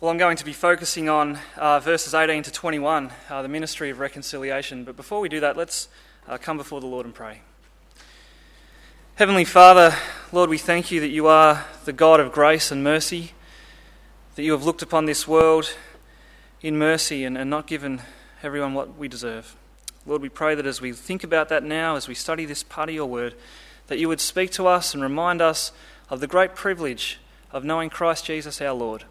Well, I'm going to be focusing on uh, verses 18 to 21, uh, the ministry of reconciliation. But before we do that, let's uh, come before the Lord and pray. Heavenly Father, Lord, we thank you that you are the God of grace and mercy, that you have looked upon this world in mercy and, and not given everyone what we deserve. Lord, we pray that as we think about that now, as we study this part of your word, that you would speak to us and remind us of the great privilege of knowing Christ Jesus our Lord.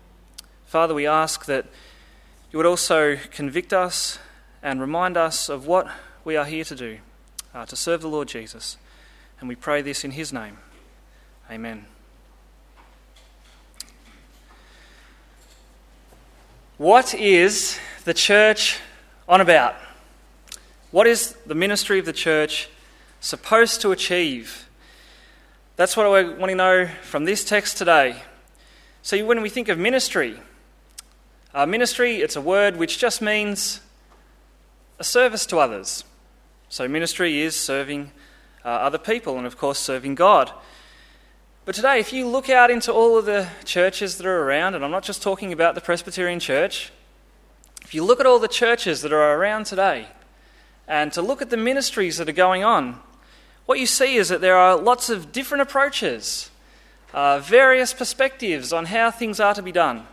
Father, we ask that you would also convict us and remind us of what we are here to do, uh, to serve the Lord Jesus. And we pray this in his name. Amen. What is the church on about? What is the ministry of the church supposed to achieve? That's what I want to know from this text today. So, when we think of ministry, uh, ministry, it's a word which just means a service to others. So, ministry is serving uh, other people and, of course, serving God. But today, if you look out into all of the churches that are around, and I'm not just talking about the Presbyterian Church, if you look at all the churches that are around today and to look at the ministries that are going on, what you see is that there are lots of different approaches, uh, various perspectives on how things are to be done.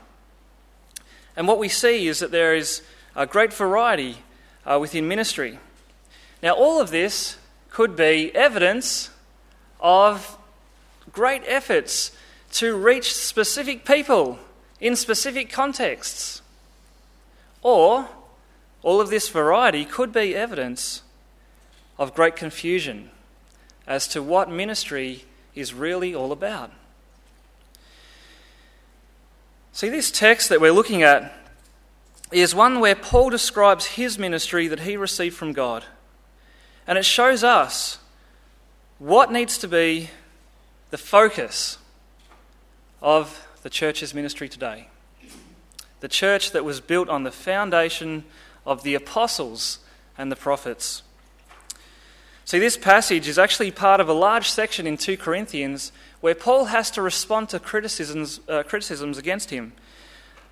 And what we see is that there is a great variety uh, within ministry. Now, all of this could be evidence of great efforts to reach specific people in specific contexts. Or all of this variety could be evidence of great confusion as to what ministry is really all about. See, this text that we're looking at is one where Paul describes his ministry that he received from God. And it shows us what needs to be the focus of the church's ministry today. The church that was built on the foundation of the apostles and the prophets. See, this passage is actually part of a large section in 2 Corinthians where Paul has to respond to criticisms, uh, criticisms against him.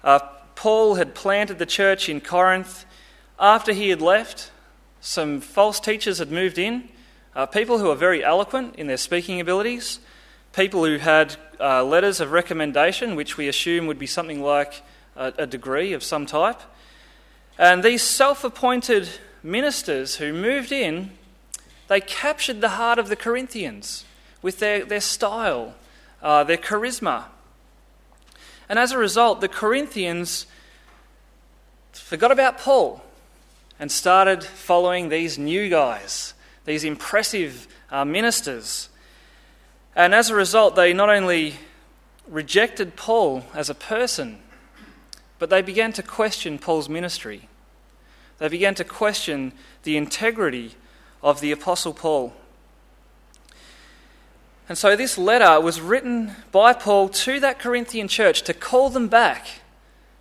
Uh, Paul had planted the church in Corinth. After he had left, some false teachers had moved in, uh, people who were very eloquent in their speaking abilities, people who had uh, letters of recommendation, which we assume would be something like a, a degree of some type. And these self appointed ministers who moved in, they captured the heart of the Corinthians with their, their style, uh, their charisma. And as a result, the Corinthians forgot about Paul and started following these new guys, these impressive uh, ministers. And as a result, they not only rejected Paul as a person, but they began to question Paul's ministry. They began to question the integrity of the Apostle Paul. And so this letter was written by Paul to that Corinthian church to call them back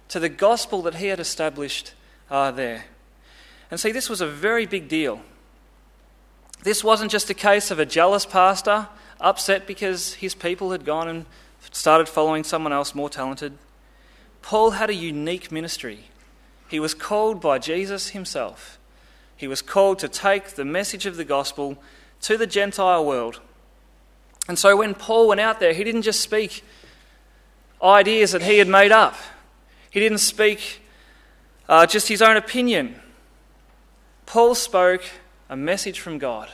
to the gospel that he had established uh, there. And see, this was a very big deal. This wasn't just a case of a jealous pastor upset because his people had gone and started following someone else more talented. Paul had a unique ministry. He was called by Jesus himself. He was called to take the message of the gospel to the Gentile world. And so when Paul went out there, he didn't just speak ideas that he had made up, he didn't speak uh, just his own opinion. Paul spoke a message from God,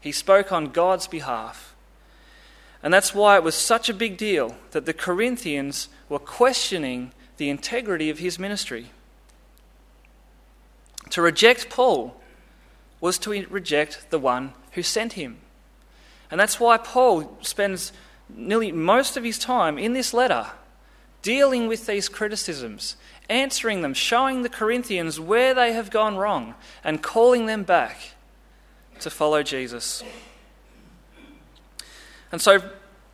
he spoke on God's behalf. And that's why it was such a big deal that the Corinthians were questioning the integrity of his ministry. To reject Paul was to reject the one who sent him. And that's why Paul spends nearly most of his time in this letter dealing with these criticisms, answering them, showing the Corinthians where they have gone wrong, and calling them back to follow Jesus. And so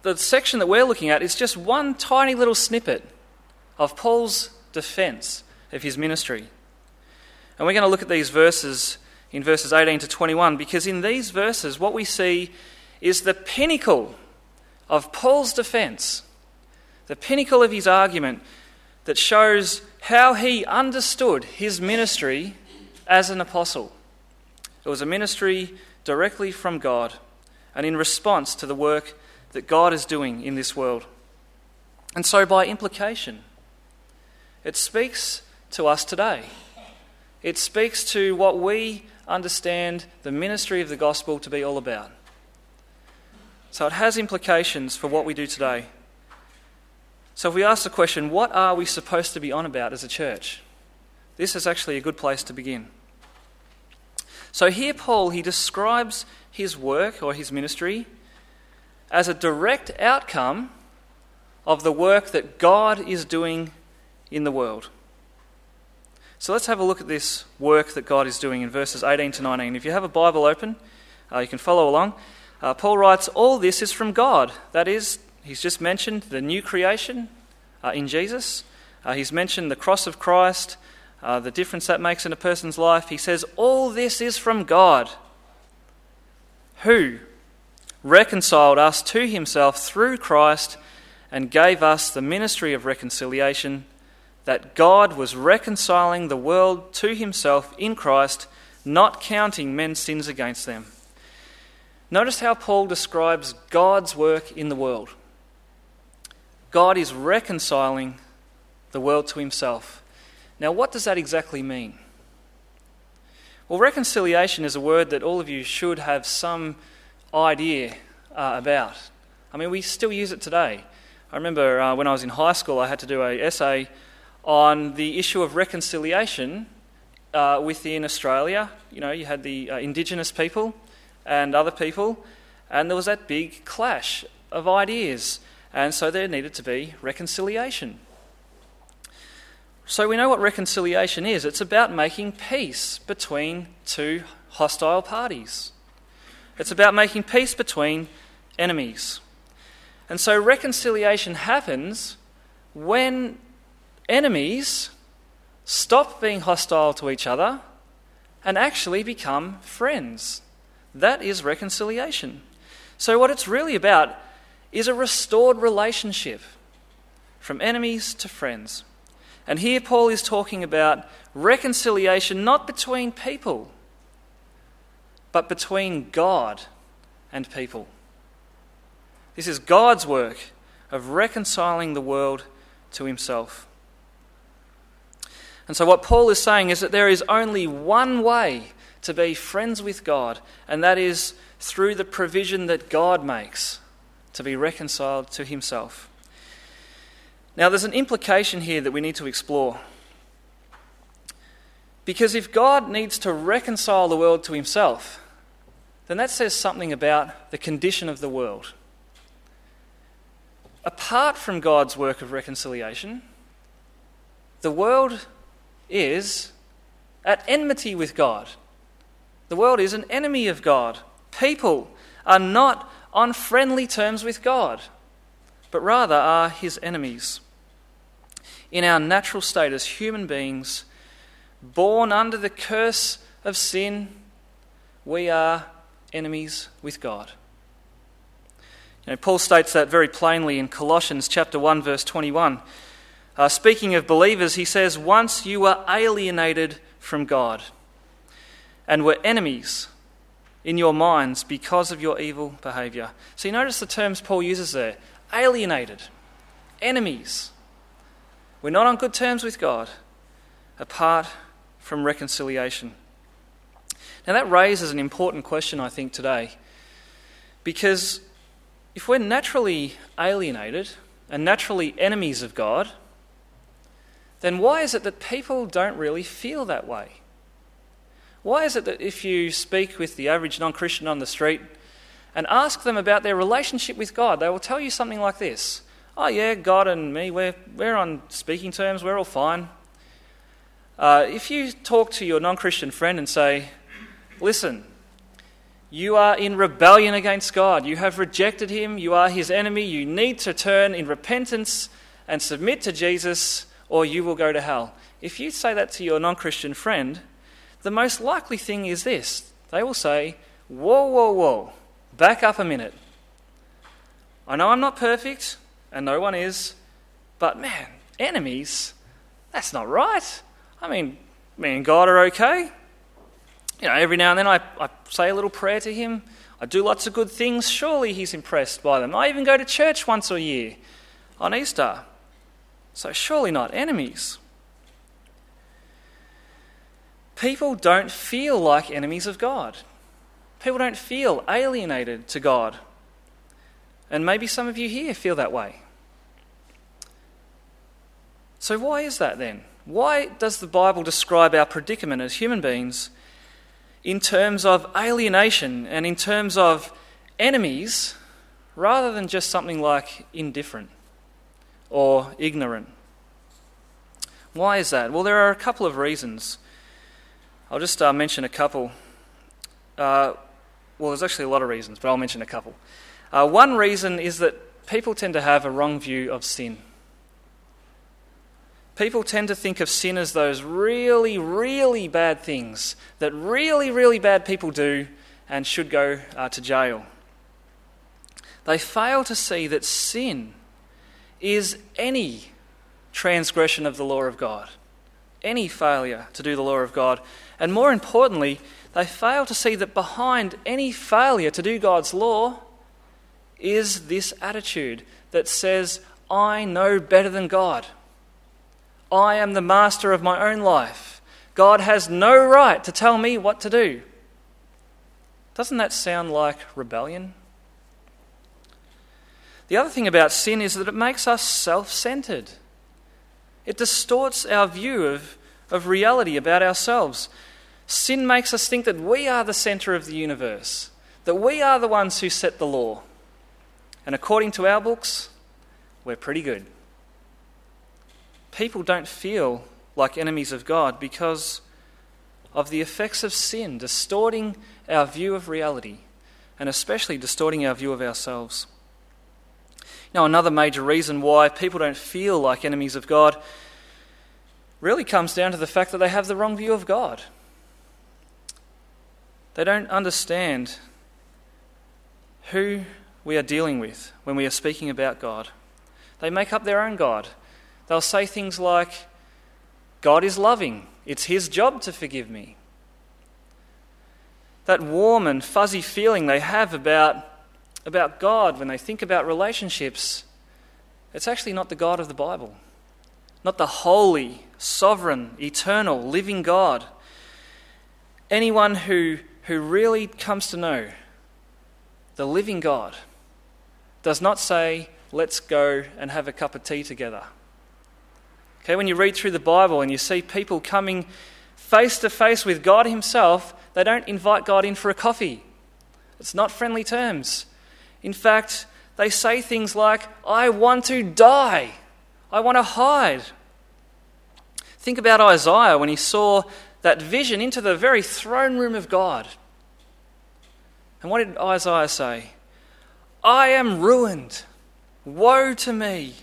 the section that we're looking at is just one tiny little snippet of Paul's defense of his ministry. And we're going to look at these verses in verses 18 to 21 because in these verses, what we see is the pinnacle of Paul's defense, the pinnacle of his argument that shows how he understood his ministry as an apostle. It was a ministry directly from God and in response to the work that God is doing in this world. And so, by implication, it speaks to us today. It speaks to what we understand the ministry of the gospel to be all about. So, it has implications for what we do today. So, if we ask the question, what are we supposed to be on about as a church? This is actually a good place to begin. So, here, Paul, he describes his work or his ministry as a direct outcome of the work that God is doing in the world. So let's have a look at this work that God is doing in verses 18 to 19. If you have a Bible open, uh, you can follow along. Uh, Paul writes, All this is from God. That is, he's just mentioned the new creation uh, in Jesus. Uh, he's mentioned the cross of Christ, uh, the difference that makes in a person's life. He says, All this is from God, who reconciled us to himself through Christ and gave us the ministry of reconciliation, that God was reconciling the world to himself in Christ, not counting men's sins against them. Notice how Paul describes God's work in the world. God is reconciling the world to himself. Now, what does that exactly mean? Well, reconciliation is a word that all of you should have some idea uh, about. I mean, we still use it today. I remember uh, when I was in high school, I had to do an essay on the issue of reconciliation uh, within Australia. You know, you had the uh, Indigenous people and other people, and there was that big clash of ideas, and so there needed to be reconciliation. So we know what reconciliation is it's about making peace between two hostile parties, it's about making peace between enemies. And so reconciliation happens when enemies stop being hostile to each other and actually become friends. That is reconciliation. So, what it's really about is a restored relationship from enemies to friends. And here Paul is talking about reconciliation not between people, but between God and people. This is God's work of reconciling the world to himself. And so, what Paul is saying is that there is only one way to be friends with God, and that is through the provision that God makes to be reconciled to himself. Now, there's an implication here that we need to explore. Because if God needs to reconcile the world to himself, then that says something about the condition of the world apart from God's work of reconciliation, the world is at enmity with God. The world is an enemy of God. People are not on friendly terms with God, but rather are his enemies. In our natural state as human beings, born under the curse of sin, we are enemies with God. You know, Paul states that very plainly in Colossians chapter 1 verse 21. Uh, speaking of believers, he says, "Once you were alienated from God and were enemies in your minds because of your evil behavior." So you notice the terms Paul uses there: alienated, enemies. We're not on good terms with God apart from reconciliation. Now that raises an important question I think today because if we're naturally alienated and naturally enemies of God, then why is it that people don't really feel that way? Why is it that if you speak with the average non Christian on the street and ask them about their relationship with God, they will tell you something like this Oh, yeah, God and me, we're, we're on speaking terms, we're all fine. Uh, if you talk to your non Christian friend and say, Listen, you are in rebellion against God. You have rejected Him. You are His enemy. You need to turn in repentance and submit to Jesus, or you will go to hell. If you say that to your non Christian friend, the most likely thing is this they will say, Whoa, whoa, whoa, back up a minute. I know I'm not perfect, and no one is, but man, enemies That's not right. I mean, me and God are okay. You know, every now and then I, I say a little prayer to Him. I do lots of good things. Surely He's impressed by them. I even go to church once a year on Easter. So, surely not enemies. People don't feel like enemies of God. People don't feel alienated to God. And maybe some of you here feel that way. So, why is that then? Why does the Bible describe our predicament as human beings in terms of alienation and in terms of enemies rather than just something like indifferent or ignorant? Why is that? Well, there are a couple of reasons. I'll just uh, mention a couple. Uh, well, there's actually a lot of reasons, but I'll mention a couple. Uh, one reason is that people tend to have a wrong view of sin. People tend to think of sin as those really, really bad things that really, really bad people do and should go uh, to jail. They fail to see that sin is any transgression of the law of God, any failure to do the law of God. And more importantly, they fail to see that behind any failure to do God's law is this attitude that says, I know better than God. I am the master of my own life. God has no right to tell me what to do. Doesn't that sound like rebellion? The other thing about sin is that it makes us self centered. It distorts our view of, of reality about ourselves. Sin makes us think that we are the center of the universe, that we are the ones who set the law. And according to our books, we're pretty good. People don't feel like enemies of God because of the effects of sin distorting our view of reality and especially distorting our view of ourselves. Now, another major reason why people don't feel like enemies of God really comes down to the fact that they have the wrong view of God. They don't understand who we are dealing with when we are speaking about God. They make up their own God. They'll say things like, God is loving, it's His job to forgive me. That warm and fuzzy feeling they have about, about God when they think about relationships, it's actually not the God of the Bible, not the holy, sovereign, eternal, living God. Anyone who who really comes to know the living God does not say, let's go and have a cup of tea together. Okay, when you read through the Bible and you see people coming face to face with God Himself, they don't invite God in for a coffee. It's not friendly terms. In fact, they say things like, I want to die. I want to hide. Think about Isaiah when he saw that vision into the very throne room of God. And what did Isaiah say? I am ruined. Woe to me.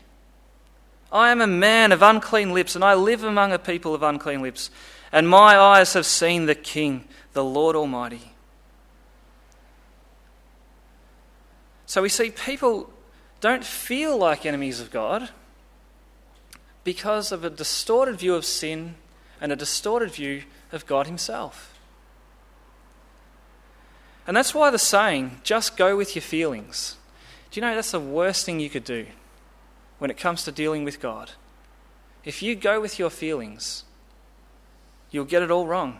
I am a man of unclean lips, and I live among a people of unclean lips. And my eyes have seen the King, the Lord Almighty. So we see people don't feel like enemies of God because of a distorted view of sin and a distorted view of God Himself. And that's why the saying, just go with your feelings. Do you know that's the worst thing you could do when it comes to dealing with God? If you go with your feelings, you'll get it all wrong.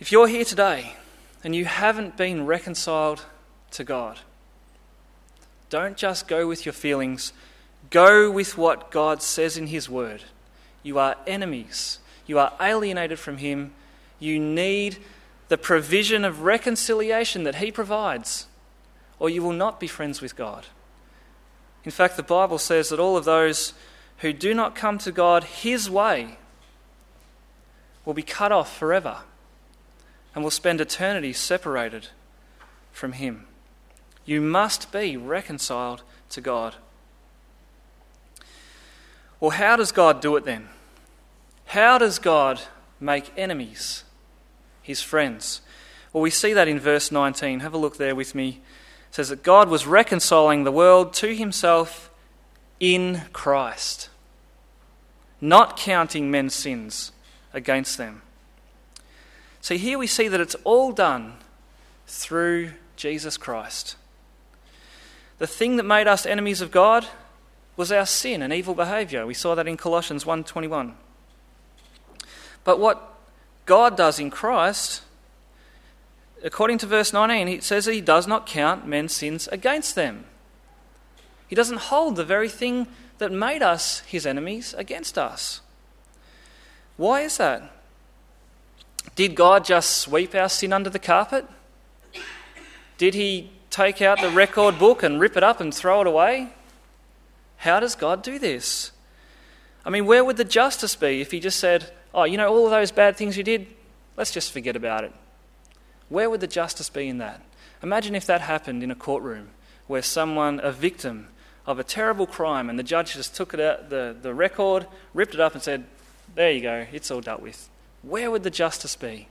If you're here today and you haven't been reconciled to God, don't just go with your feelings, go with what God says in His Word. You are enemies, you are alienated from Him you need the provision of reconciliation that He provides, or you will not be friends with God. In fact, the Bible says that all of those who do not come to God His way will be cut off forever and will spend eternity separated from Him. You must be reconciled to God. Well, how does God do it then? How does God make enemies his friends. Well, we see that in verse 19. Have a look there with me. It says that God was reconciling the world to himself in Christ, not counting men's sins against them. So here we see that it's all done through Jesus Christ. The thing that made us enemies of God was our sin and evil behavior. We saw that in Colossians 1:21. But what God does in Christ, according to verse 19, it says that he does not count men's sins against them. He doesn't hold the very thing that made us his enemies against us. Why is that? Did God just sweep our sin under the carpet? Did he take out the record book and rip it up and throw it away? How does God do this? I mean, where would the justice be if he just said, oh, you know, all of those bad things you did, let's just forget about it? Where would the justice be in that? Imagine if that happened in a courtroom where someone, a victim of a terrible crime, and the judge just took it out, the, the record, ripped it up, and said, there you go, it's all dealt with. Where would the justice be?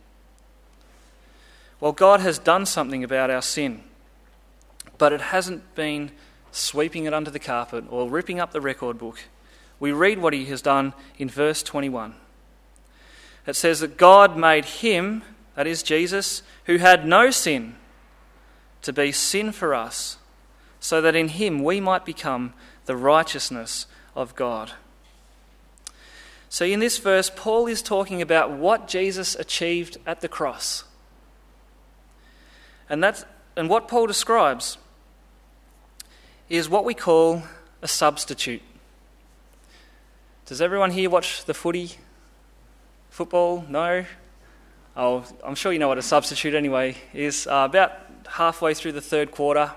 Well, God has done something about our sin, but it hasn't been sweeping it under the carpet or ripping up the record book. We read what He has done in verse 21. It says that God made Him, that is Jesus, who had no sin, to be sin for us, so that in Him we might become the righteousness of God. So, in this verse, Paul is talking about what Jesus achieved at the cross. And, that's, and what Paul describes is what we call a substitute. Does everyone here watch the footy? Football? No? Oh, I'm sure you know what a substitute anyway is. Uh, about halfway through the third quarter,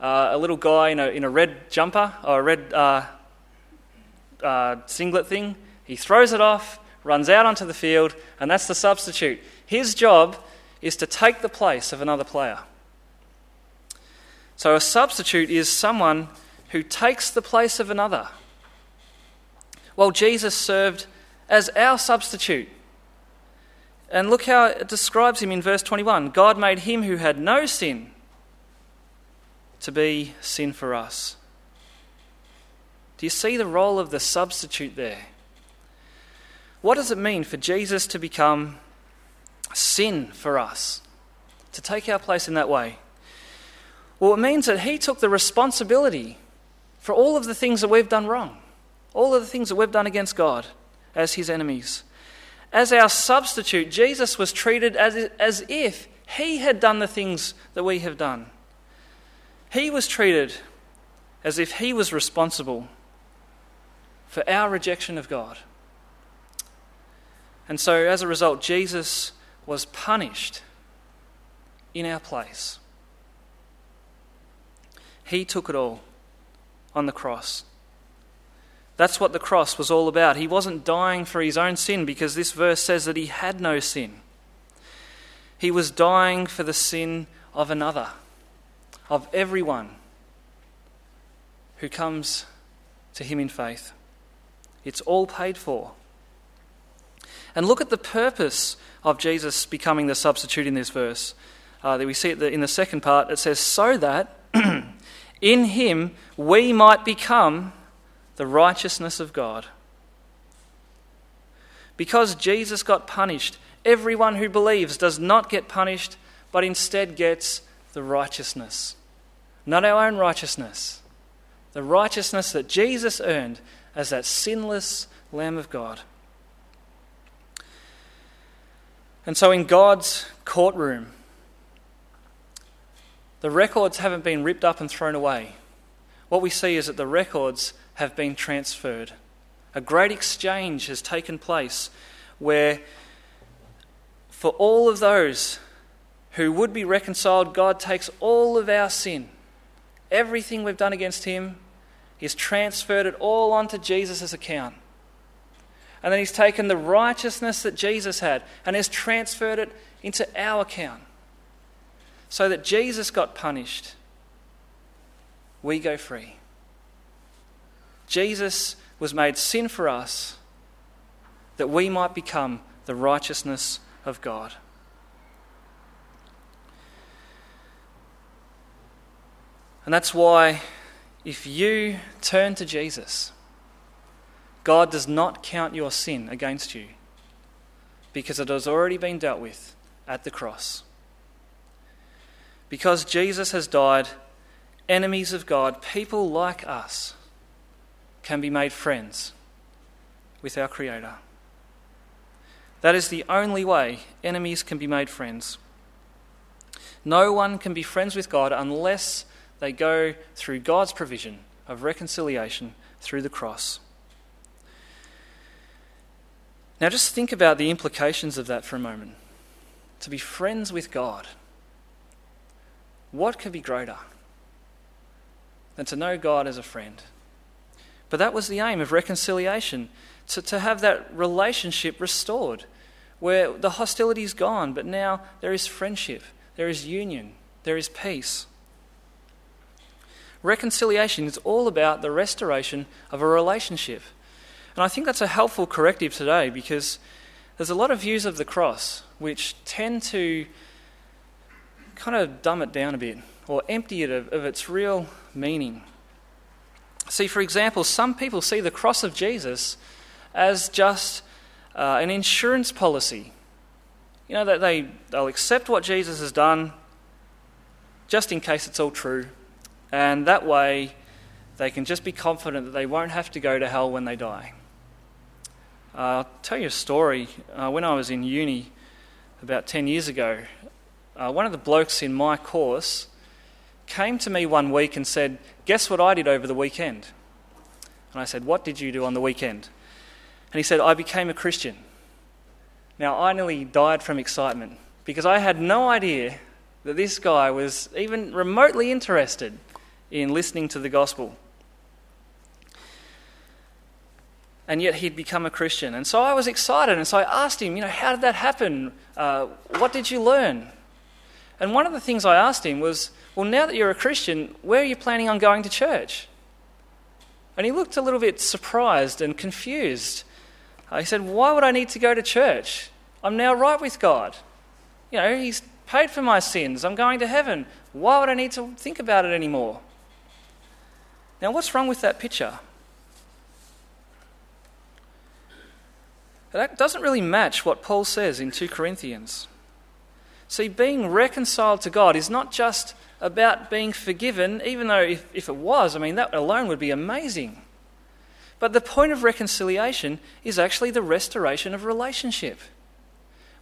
uh, a little guy in a, in a red jumper or a red uh, uh singlet thing he throws it off, runs out onto the field, and that's the substitute. His job is to take the place of another player. So a substitute is someone who takes the place of another. Well, Jesus served as our substitute. And look how it describes him in verse 21 God made him who had no sin to be sin for us. Do you see the role of the substitute there? What does it mean for Jesus to become sin for us? To take our place in that way? Well, it means that He took the responsibility for all of the things that we've done wrong, all of the things that we've done against God as His enemies. As our substitute, Jesus was treated as, as if He had done the things that we have done. He was treated as if He was responsible for our rejection of God. And so, as a result, Jesus was punished in our place. He took it all on the cross. That's what the cross was all about. He wasn't dying for his own sin because this verse says that he had no sin. He was dying for the sin of another, of everyone who comes to him in faith. It's all paid for. And look at the purpose of Jesus becoming the substitute in this verse. Uh, we see it in the second part. It says, So that in him we might become the righteousness of God. Because Jesus got punished, everyone who believes does not get punished, but instead gets the righteousness. Not our own righteousness, the righteousness that Jesus earned as that sinless Lamb of God. And so, in God's courtroom, the records haven't been ripped up and thrown away. What we see is that the records have been transferred. A great exchange has taken place where, for all of those who would be reconciled, God takes all of our sin, everything we've done against Him, He's transferred it all onto Jesus' account. And then he's taken the righteousness that Jesus had and has transferred it into our account. So that Jesus got punished, we go free. Jesus was made sin for us that we might become the righteousness of God. And that's why if you turn to Jesus, God does not count your sin against you because it has already been dealt with at the cross. Because Jesus has died, enemies of God, people like us, can be made friends with our Creator. That is the only way enemies can be made friends. No one can be friends with God unless they go through God's provision of reconciliation through the cross. Now, just think about the implications of that for a moment. To be friends with God. What could be greater than to know God as a friend? But that was the aim of reconciliation to, to have that relationship restored, where the hostility is gone, but now there is friendship, there is union, there is peace. Reconciliation is all about the restoration of a relationship. And I think that's a helpful corrective today because there's a lot of views of the cross which tend to kind of dumb it down a bit or empty it of, of its real meaning. See, for example, some people see the cross of Jesus as just uh, an insurance policy. You know, that they, they'll accept what Jesus has done just in case it's all true, and that way they can just be confident that they won't have to go to hell when they die. Uh, I'll tell you a story. Uh, when I was in uni about 10 years ago, uh, one of the blokes in my course came to me one week and said, Guess what I did over the weekend? And I said, What did you do on the weekend? And he said, I became a Christian. Now, I nearly died from excitement because I had no idea that this guy was even remotely interested in listening to the gospel. And yet he'd become a Christian. And so I was excited. And so I asked him, you know, how did that happen? Uh, what did you learn? And one of the things I asked him was, well, now that you're a Christian, where are you planning on going to church? And he looked a little bit surprised and confused. He said, Why would I need to go to church? I'm now right with God. You know, He's paid for my sins. I'm going to heaven. Why would I need to think about it anymore? Now, what's wrong with that picture? That doesn't really match what Paul says in 2 Corinthians. See, being reconciled to God is not just about being forgiven, even though if, if it was, I mean, that alone would be amazing. But the point of reconciliation is actually the restoration of relationship,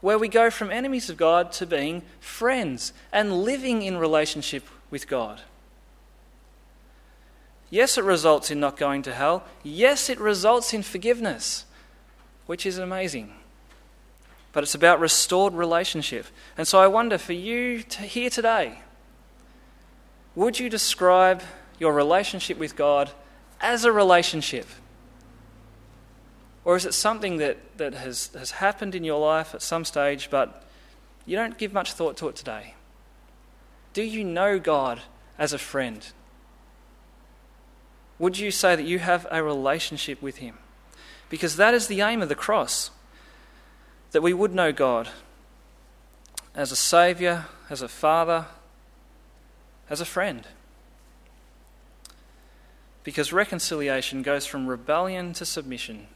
where we go from enemies of God to being friends and living in relationship with God. Yes, it results in not going to hell. Yes, it results in forgiveness, which is amazing. But it's about restored relationship. And so I wonder for you to here today, would you describe your relationship with God as a relationship? Or is it something that, that has, has happened in your life at some stage, but you don't give much thought to it today? Do you know God as a friend? Would you say that you have a relationship with Him? Because that is the aim of the cross that we would know God as a Saviour, as a Father, as a friend. Because reconciliation goes from rebellion to submission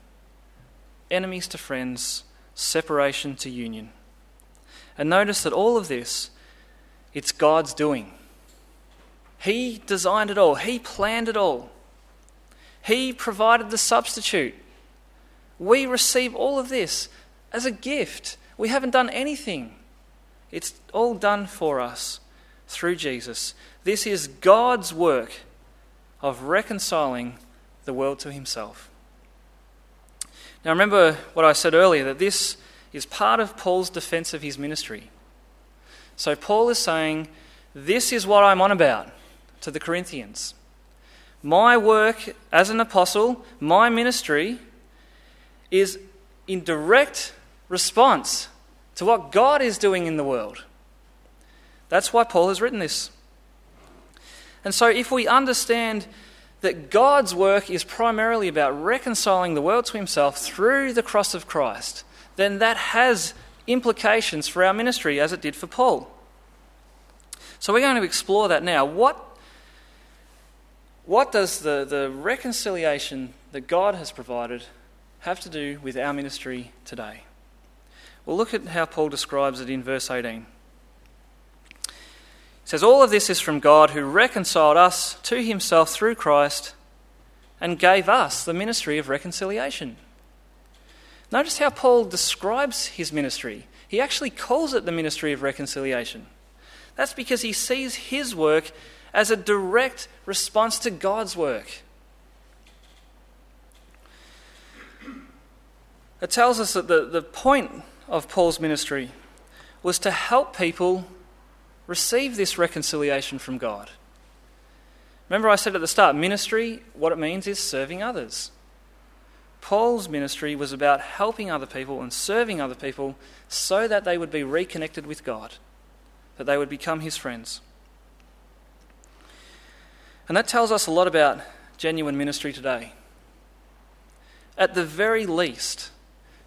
enemies to friends, separation to union. And notice that all of this, it's God's doing. He designed it all, He planned it all, He provided the substitute. We receive all of this as a gift. We haven't done anything, it's all done for us through Jesus. This is God's work of reconciling the world to Himself. Now, remember what I said earlier that this is part of Paul's defense of his ministry. So, Paul is saying, This is what I'm on about to the Corinthians. My work as an apostle, my ministry, is in direct response to what God is doing in the world. That's why Paul has written this. And so, if we understand that God's work is primarily about reconciling the world to Himself through the cross of Christ, then that has implications for our ministry as it did for Paul. So we're going to explore that now. What, what does the, the reconciliation that God has provided have to do with our ministry today? Well, look at how Paul describes it in verse 18. He says, All of this is from God who reconciled us to himself through Christ and gave us the ministry of reconciliation. Notice how Paul describes his ministry. He actually calls it the ministry of reconciliation. That's because he sees his work as a direct response to God's work. It tells us that the, the point of Paul's ministry was to help people receive this reconciliation from God. Remember, I said at the start, ministry, what it means is serving others. Paul's ministry was about helping other people and serving other people so that they would be reconnected with God, that they would become his friends. And that tells us a lot about genuine ministry today. At the very least,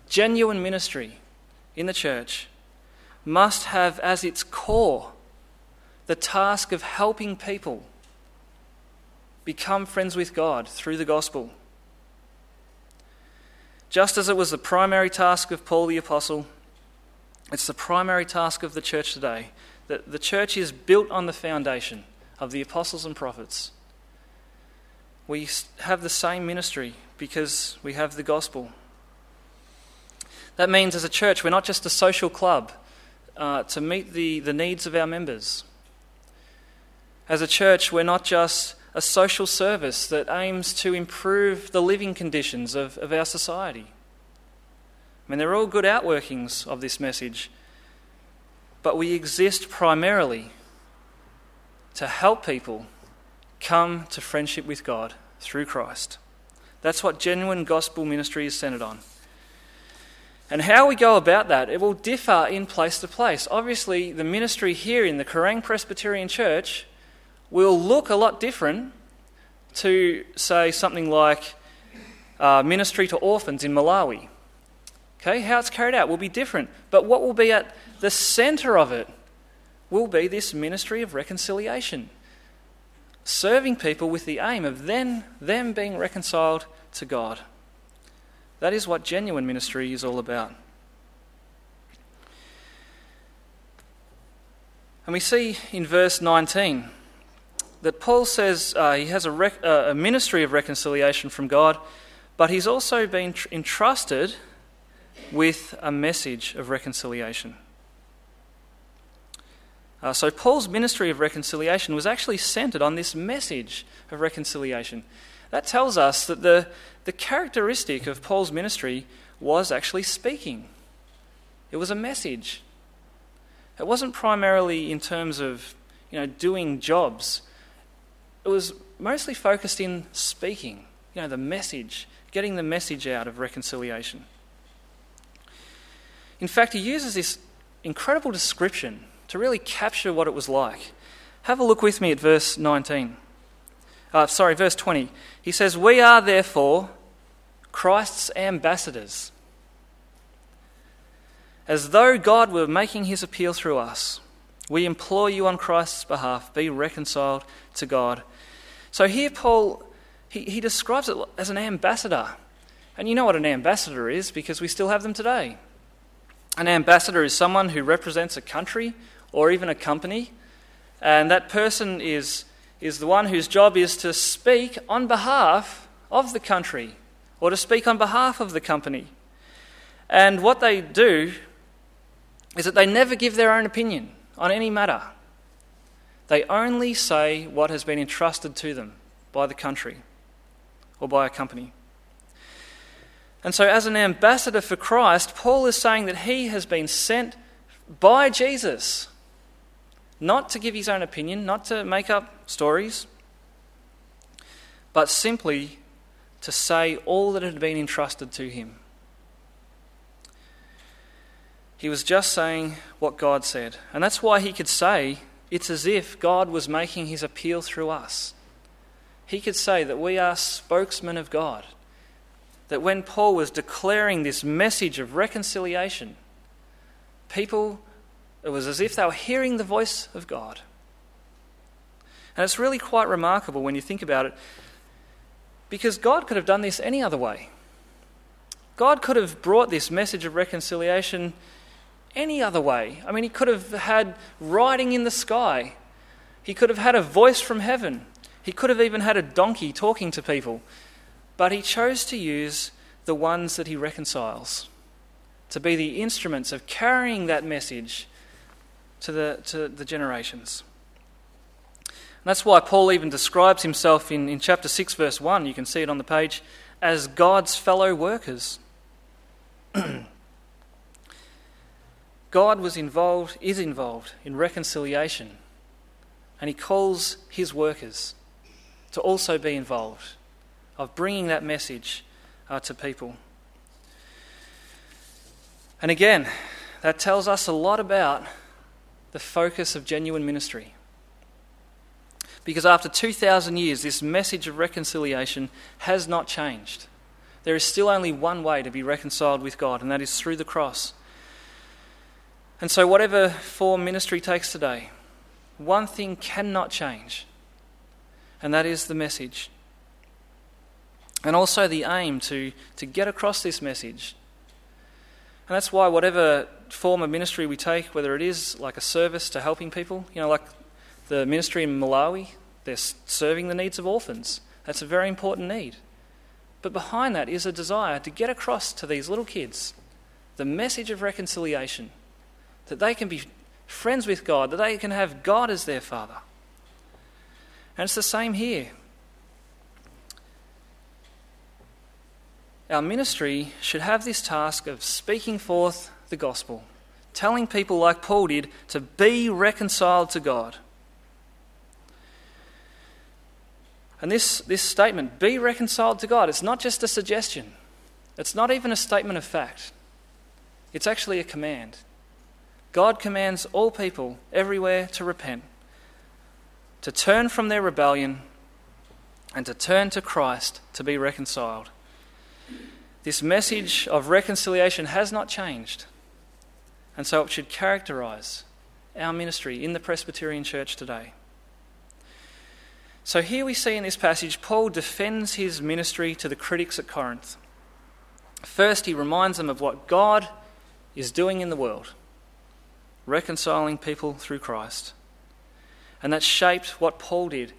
genuine ministry in the church must have as its core the task of helping people become friends with God through the gospel. Just as it was the primary task of Paul the Apostle, it's the primary task of the church today. That the church is built on the foundation of the apostles and prophets. We have the same ministry because we have the gospel. That means, as a church, we're not just a social club uh, to meet the, the needs of our members. As a church, we're not just a social service that aims to improve the living conditions of, of our society. I mean, they're all good outworkings of this message, but we exist primarily to help people come to friendship with God through Christ. That's what genuine gospel ministry is centered on. And how we go about that, it will differ in place to place. Obviously, the ministry here in the Kerang Presbyterian Church will look a lot different to, say, something like uh, ministry to orphans in Malawi. Okay, how it's carried out will be different. But what will be at the center of it will be this ministry of reconciliation. Serving people with the aim of then them being reconciled to God. That is what genuine ministry is all about. And we see in verse 19 that Paul says uh, he has a, rec- uh, a, ministry of reconciliation from God, but he's also been tr- entrusted with a message of reconciliation. Uh, so, Paul's ministry of reconciliation was actually centered on this message of reconciliation. That tells us that the, the characteristic of Paul's ministry was actually speaking, it was a message. It wasn't primarily in terms of you know, doing jobs it was mostly focused in speaking, you know, the message, getting the message out of reconciliation. In fact, he uses this incredible description to really capture what it was like. Have a look with me at verse 19. Uh, sorry, verse 20. He says, We are therefore Christ's ambassadors, as though God were making his appeal through us. We implore you on Christ's behalf, be reconciled to God. So here, Paul, he, he describes it as an ambassador. And you know what an ambassador is because we still have them today. An ambassador is someone who represents a country or even a company, and that person is, is the one whose job is to speak on behalf of the country or to speak on behalf of the company. And what they do is that they never give their own opinion on any matter. They only say what has been entrusted to them by the country or by a company. And so, as an ambassador for Christ, Paul is saying that he has been sent by Jesus, not to give his own opinion, not to make up stories, but simply to say all that had been entrusted to him. He was just saying what God said. And that's why he could say it's as if God was making his appeal through us. He could say that we are spokesmen of God. That when Paul was declaring this message of reconciliation, people, it was as if they were hearing the voice of God. And it's really quite remarkable when you think about it, because God could have done this any other way. God could have brought this message of reconciliation any other way. I mean, He could have had writing in the sky, He could have had a voice from heaven, He could have even had a donkey talking to people. But He chose to use the ones that He reconciles to be the instruments of carrying that message to the, to the generations. And that's why Paul even describes himself in, in chapter 6, verse 1, you can see it on the page, as God's fellow workers. God was involved, is involved in reconciliation, and he calls his workers to also be involved of bringing that message uh, to people. And again, that tells us a lot about the focus of genuine ministry. Because after 2,000 years, this message of reconciliation has not changed. There is still only one way to be reconciled with God, and that is through the cross. And so, whatever form ministry takes today, one thing cannot change, and that is the message. And also the aim to, to get across this message and that's why, whatever form of ministry we take, whether it is like a service to helping people, you know, like the ministry in Malawi, they're serving the needs of orphans. That's a very important need. But behind that is a desire to get across to these little kids the message of reconciliation, that they can be friends with God, that they can have God as their Father. And it's the same here. Our ministry should have this task of speaking forth the gospel, telling people, like Paul did, to be reconciled to God. And this, this statement, be reconciled to God, it's not just a suggestion. It's not even a statement of fact. It's actually a command. God commands all people everywhere to repent, to turn from their rebellion, and to turn to Christ to be reconciled. This message of reconciliation has not changed. And so it should characterize our ministry in the Presbyterian Church today. So here we see in this passage, Paul defends his ministry to the critics at Corinth. First, he reminds them of what God is doing in the world, reconciling people through Christ. And that shaped what Paul did.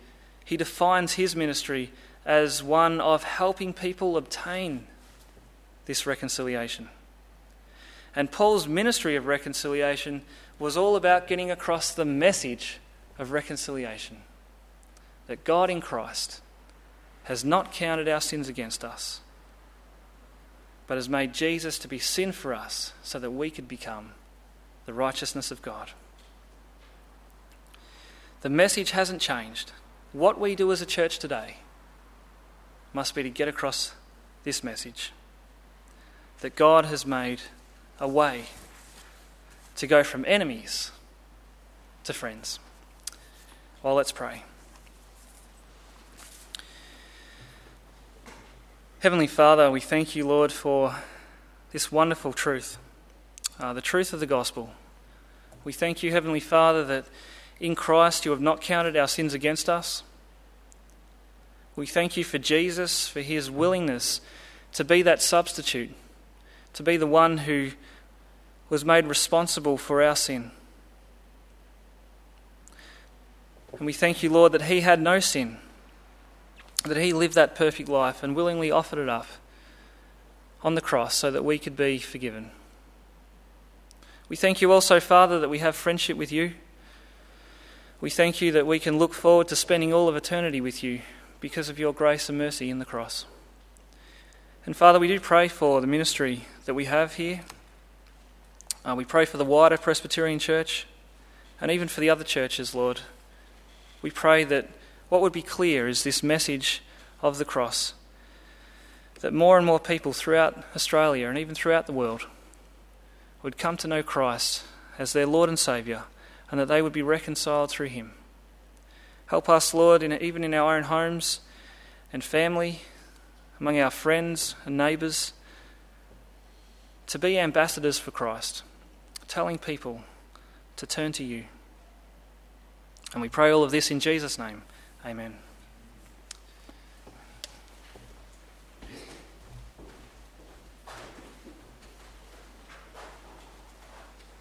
He defines his ministry as one of helping people obtain this reconciliation. And Paul's ministry of reconciliation was all about getting across the message of reconciliation that God in Christ has not counted our sins against us, but has made Jesus to be sin for us so that we could become the righteousness of God. The message hasn't changed. What we do as a church today must be to get across this message that God has made a way to go from enemies to friends. Well, let's pray. Heavenly Father, we thank you, Lord, for this wonderful truth, uh, the truth of the gospel. We thank you, Heavenly Father, that in Christ you have not counted our sins against us. We thank you for Jesus, for his willingness to be that substitute to be the one who was made responsible for our sin. And we thank you, Lord, that He had no sin, that He lived that perfect life and willingly offered it up on the cross so that we could be forgiven. We thank you also, Father, that we have friendship with you. We thank you that we can look forward to spending all of eternity with you because of your grace and mercy in the cross. And Father, we do pray for the ministry that we have here. Uh, we pray for the wider Presbyterian Church and even for the other churches, Lord. We pray that what would be clear is this message of the cross. That more and more people throughout Australia and even throughout the world would come to know Christ as their Lord and Saviour and that they would be reconciled through Him. Help us, Lord, in, even in our own homes and family among our friends and neighbours, to be ambassadors for Christ, telling people to turn to you. And we pray all of this in Jesus' name. Amen.